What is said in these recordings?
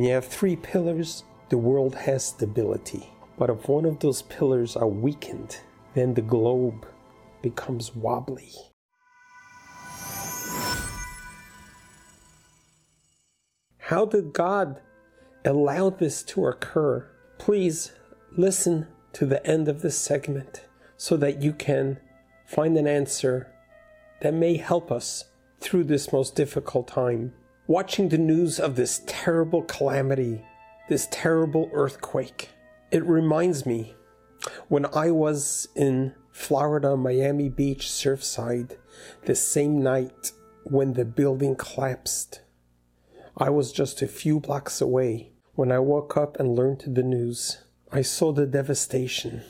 When you have three pillars, the world has stability. But if one of those pillars are weakened, then the globe becomes wobbly. How did God allow this to occur? Please listen to the end of this segment so that you can find an answer that may help us through this most difficult time. Watching the news of this terrible calamity, this terrible earthquake, it reminds me when I was in Florida, Miami Beach, Surfside, the same night when the building collapsed. I was just a few blocks away. When I woke up and learned the news, I saw the devastation,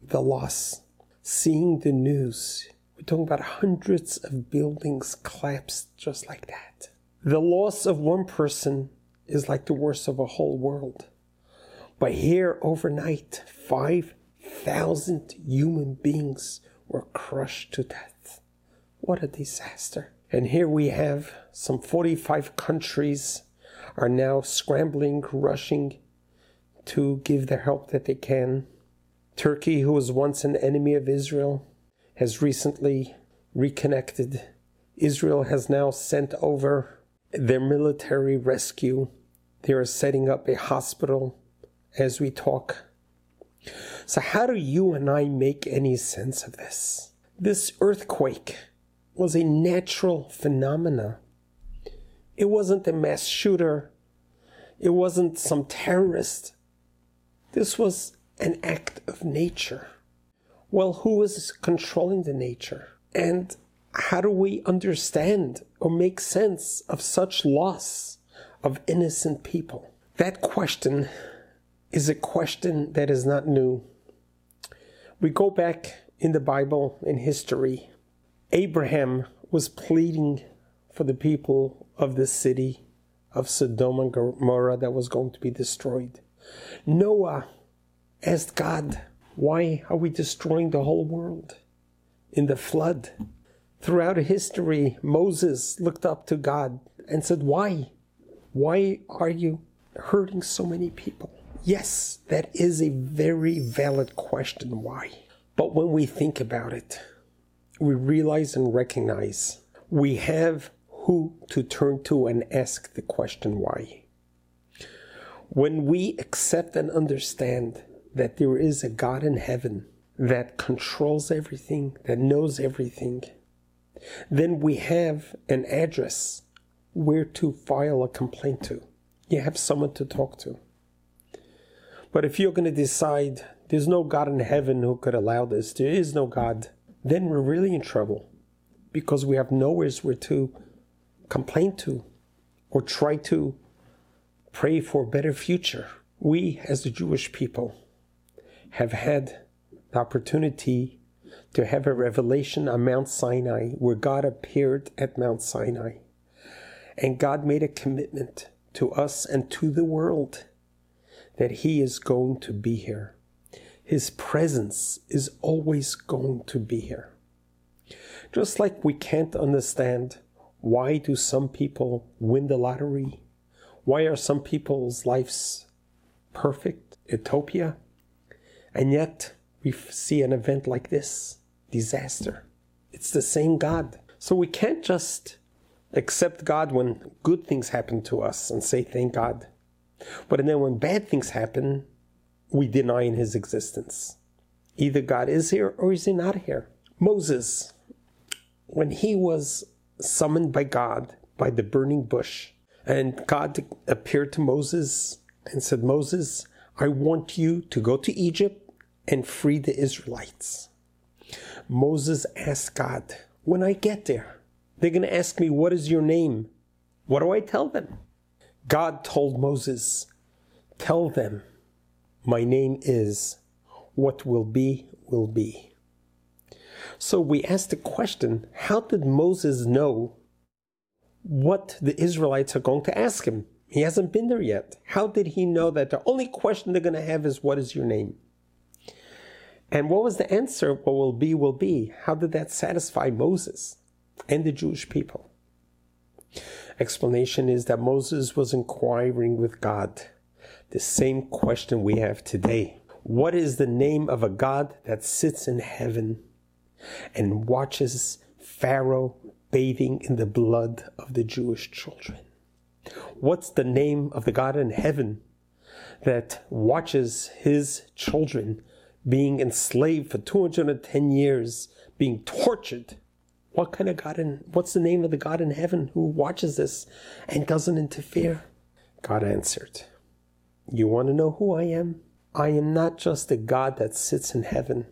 the loss. Seeing the news, we're talking about hundreds of buildings collapsed just like that. The loss of one person is like the worst of a whole world. But here overnight, 5,000 human beings were crushed to death. What a disaster. And here we have some 45 countries are now scrambling, rushing to give the help that they can. Turkey, who was once an enemy of Israel, has recently reconnected. Israel has now sent over their military rescue. They are setting up a hospital as we talk. So, how do you and I make any sense of this? This earthquake was a natural phenomena. It wasn't a mass shooter. It wasn't some terrorist. This was an act of nature. Well, who is controlling the nature? And how do we understand or make sense of such loss of innocent people? That question is a question that is not new. We go back in the Bible, in history. Abraham was pleading for the people of the city of Sodom and Gomorrah that was going to be destroyed. Noah asked God, Why are we destroying the whole world in the flood? Throughout history, Moses looked up to God and said, Why? Why are you hurting so many people? Yes, that is a very valid question. Why? But when we think about it, we realize and recognize we have who to turn to and ask the question why. When we accept and understand that there is a God in heaven that controls everything, that knows everything, then we have an address where to file a complaint to. You have someone to talk to. But if you're going to decide there's no God in heaven who could allow this, there is no God, then we're really in trouble because we have nowhere where to complain to or try to pray for a better future. We, as the Jewish people, have had the opportunity to have a revelation on Mount Sinai where God appeared at Mount Sinai. And God made a commitment to us and to the world that He is going to be here. His presence is always going to be here. Just like we can't understand why do some people win the lottery? Why are some people's lives perfect, utopia? And yet we see an event like this, disaster. It's the same God. So we can't just accept God when good things happen to us and say thank God. But then when bad things happen, we deny in his existence. Either God is here or is he not here. Moses, when he was summoned by God by the burning bush. And God appeared to Moses and said, Moses, I want you to go to Egypt and free the Israelites. Moses asked God, When I get there, they're going to ask me, What is your name? What do I tell them? God told Moses, Tell them, my name is, what will be, will be. So we ask the question how did Moses know what the Israelites are going to ask him? He hasn't been there yet. How did he know that the only question they're going to have is, What is your name? And what was the answer? What will be, will be. How did that satisfy Moses and the Jewish people? explanation is that Moses was inquiring with God the same question we have today. What is the name of a God that sits in heaven and watches Pharaoh bathing in the blood of the Jewish children? What's the name of the God in heaven that watches his children being enslaved for 210 years, being tortured? What kind of God in, what's the name of the God in heaven who watches this and doesn't interfere? God answered, You want to know who I am? I am not just a God that sits in heaven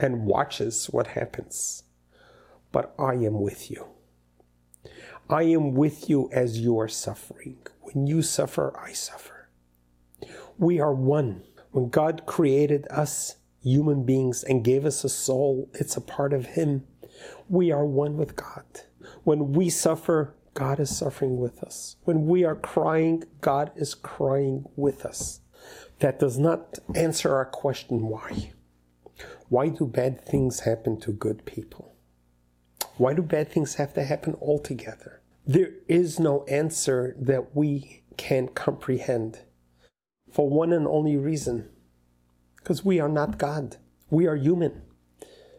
and watches what happens, but I am with you. I am with you as you are suffering. When you suffer, I suffer. We are one. When God created us, human beings, and gave us a soul, it's a part of Him. We are one with God. When we suffer, God is suffering with us. When we are crying, God is crying with us. That does not answer our question why. Why do bad things happen to good people? Why do bad things have to happen altogether? There is no answer that we can comprehend for one and only reason because we are not God. We are human.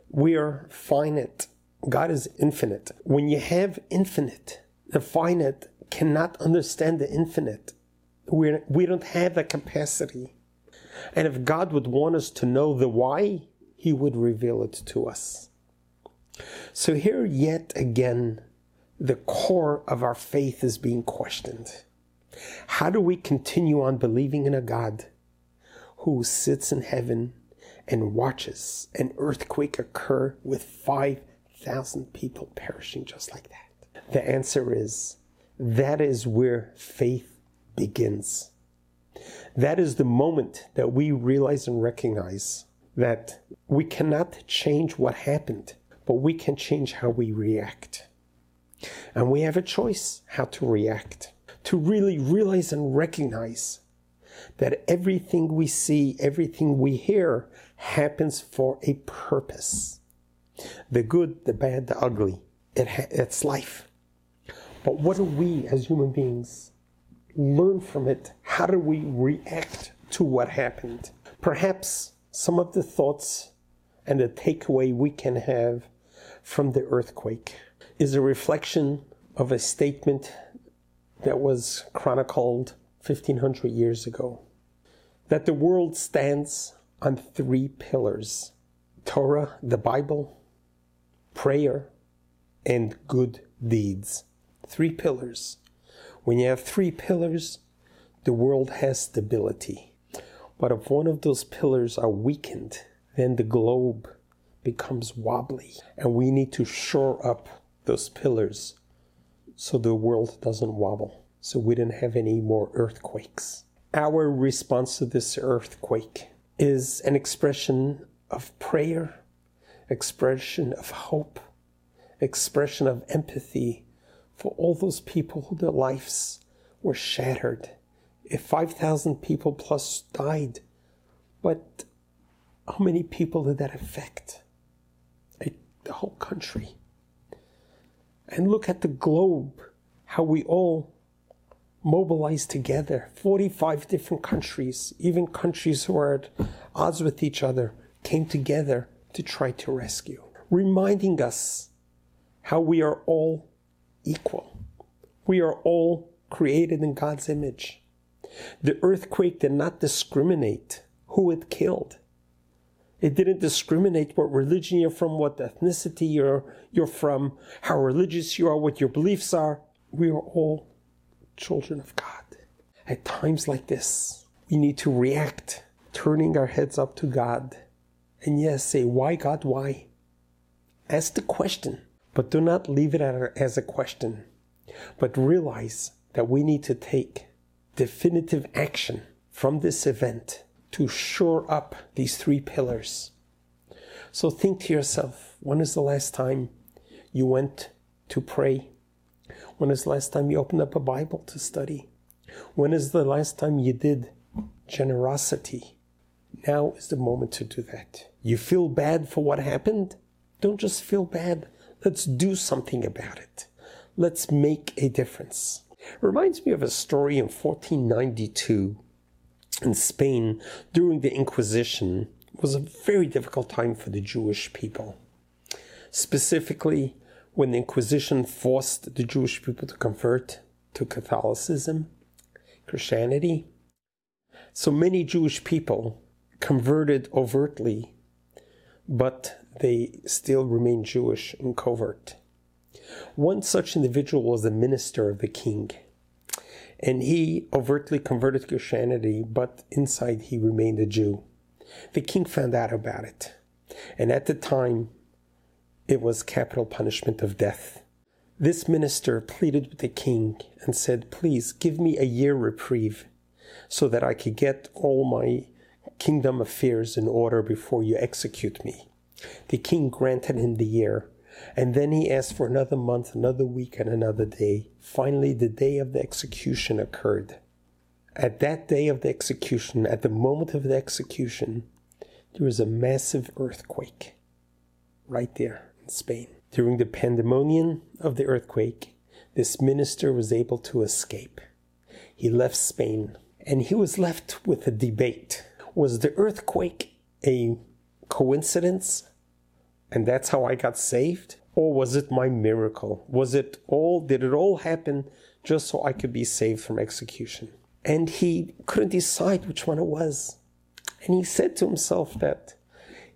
We are finite. God is infinite. When you have infinite, the finite cannot understand the infinite. We're, we don't have that capacity. And if God would want us to know the why, He would reveal it to us. So here, yet again, the core of our faith is being questioned. How do we continue on believing in a God who sits in heaven and watches an earthquake occur with 5,000 people perishing just like that? The answer is that is where faith begins. That is the moment that we realize and recognize that we cannot change what happened, but we can change how we react. And we have a choice how to react, to really realize and recognize that everything we see, everything we hear happens for a purpose. The good, the bad, the ugly. It ha- it's life. But what do we as human beings learn from it? How do we react to what happened? Perhaps some of the thoughts and the takeaway we can have from the earthquake is a reflection of a statement that was chronicled 1500 years ago that the world stands on three pillars Torah, the Bible, prayer, and good deeds. Three pillars. When you have three pillars, the world has stability. But if one of those pillars are weakened, then the globe becomes wobbly. And we need to shore up those pillars so the world doesn't wobble, so we didn't have any more earthquakes. Our response to this earthquake is an expression of prayer, expression of hope, expression of empathy for all those people who their lives were shattered. If 5,000 people plus died, but how many people did that affect? the whole country. And look at the globe, how we all mobilized together. 45 different countries, even countries who are at odds with each other, came together to try to rescue, reminding us how we are all equal. We are all created in God's image. The earthquake did not discriminate who it killed. It didn't discriminate what religion you're from, what ethnicity you're, you're from, how religious you are, what your beliefs are. We are all children of God. At times like this, we need to react, turning our heads up to God. And yes, say, Why, God, why? Ask the question, but do not leave it as a question, but realize that we need to take definitive action from this event to shore up these three pillars. So think to yourself when is the last time you went to pray? When is the last time you opened up a Bible to study? When is the last time you did generosity? Now is the moment to do that. You feel bad for what happened? Don't just feel bad. Let's do something about it. Let's make a difference. It reminds me of a story in 1492 in Spain during the Inquisition. It was a very difficult time for the Jewish people. Specifically, when the Inquisition forced the Jewish people to convert to Catholicism, Christianity. So many Jewish people converted overtly, but they still remained Jewish in covert. One such individual was the minister of the king. And he overtly converted to Christianity, but inside he remained a Jew. The king found out about it. And at the time, it was capital punishment of death. This minister pleaded with the king and said, Please give me a year reprieve so that I could get all my kingdom affairs in order before you execute me. The king granted him the year, and then he asked for another month, another week, and another day. Finally, the day of the execution occurred. At that day of the execution, at the moment of the execution, there was a massive earthquake right there Spain. During the pandemonium of the earthquake, this minister was able to escape. He left Spain and he was left with a debate. Was the earthquake a coincidence and that's how I got saved? Or was it my miracle? Was it all, did it all happen just so I could be saved from execution? And he couldn't decide which one it was. And he said to himself that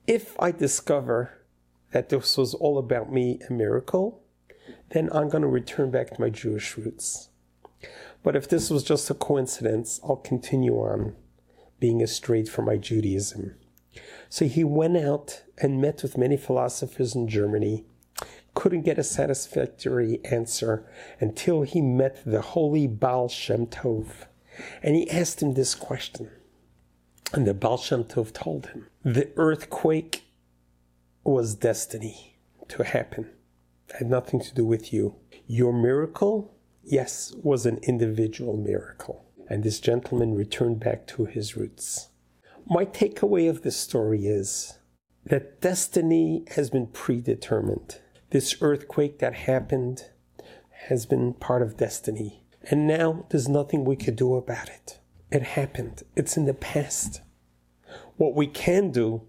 if I discover that this was all about me, a miracle, then I'm going to return back to my Jewish roots. But if this was just a coincidence, I'll continue on being estrayed from my Judaism. So he went out and met with many philosophers in Germany, couldn't get a satisfactory answer until he met the holy Baal Shem Tov. And he asked him this question. And the Baal Shem Tov told him the earthquake was destiny to happen, it had nothing to do with you. Your miracle, yes, was an individual miracle. And this gentleman returned back to his roots. My takeaway of this story is that destiny has been predetermined. This earthquake that happened has been part of destiny. And now there's nothing we could do about it. It happened, it's in the past. What we can do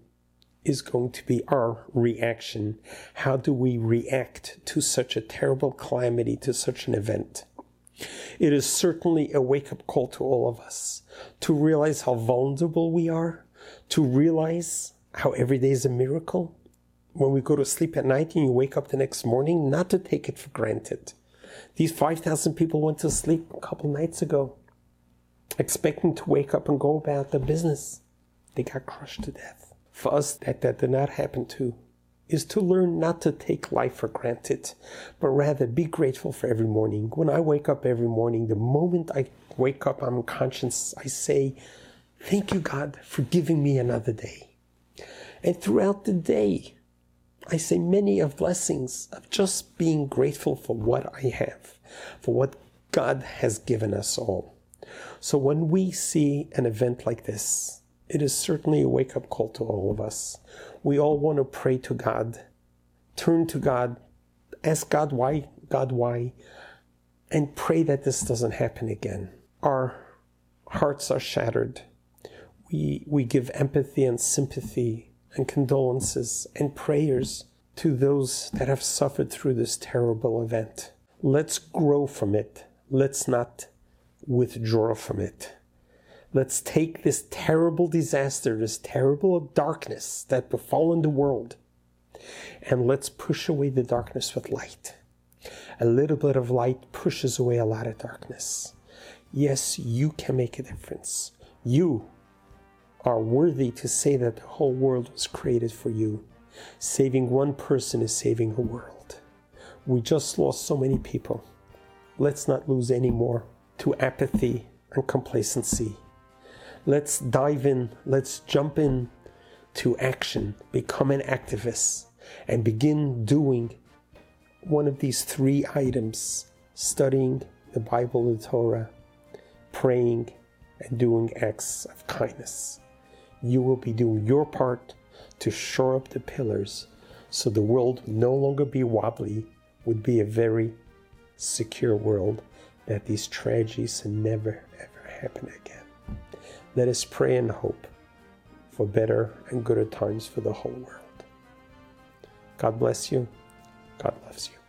is going to be our reaction. How do we react to such a terrible calamity, to such an event? It is certainly a wake up call to all of us to realize how vulnerable we are, to realize how every day is a miracle. When we go to sleep at night and you wake up the next morning, not to take it for granted. These 5,000 people went to sleep a couple nights ago, expecting to wake up and go about their business. They got crushed to death. For us, that, that did not happen to is to learn not to take life for granted, but rather be grateful for every morning. When I wake up every morning, the moment I wake up, I'm conscious, I say, Thank you, God, for giving me another day. And throughout the day, I say many of blessings of just being grateful for what I have, for what God has given us all. So when we see an event like this, it is certainly a wake up call to all of us we all want to pray to God, turn to God, ask God why, God why, and pray that this doesn't happen again. Our hearts are shattered. We, we give empathy and sympathy and condolences and prayers to those that have suffered through this terrible event. Let's grow from it. Let's not withdraw from it. Let's take this terrible disaster, this terrible darkness that befallen the world, and let's push away the darkness with light. A little bit of light pushes away a lot of darkness. Yes, you can make a difference. You are worthy to say that the whole world was created for you. Saving one person is saving a world. We just lost so many people. Let's not lose any more to apathy and complacency. Let's dive in, let's jump in to action, become an activist, and begin doing one of these three items studying the Bible, the Torah, praying, and doing acts of kindness. You will be doing your part to shore up the pillars so the world would no longer be wobbly, would be a very secure world that these tragedies never ever happen again. Let us pray and hope for better and gooder times for the whole world. God bless you. God loves you.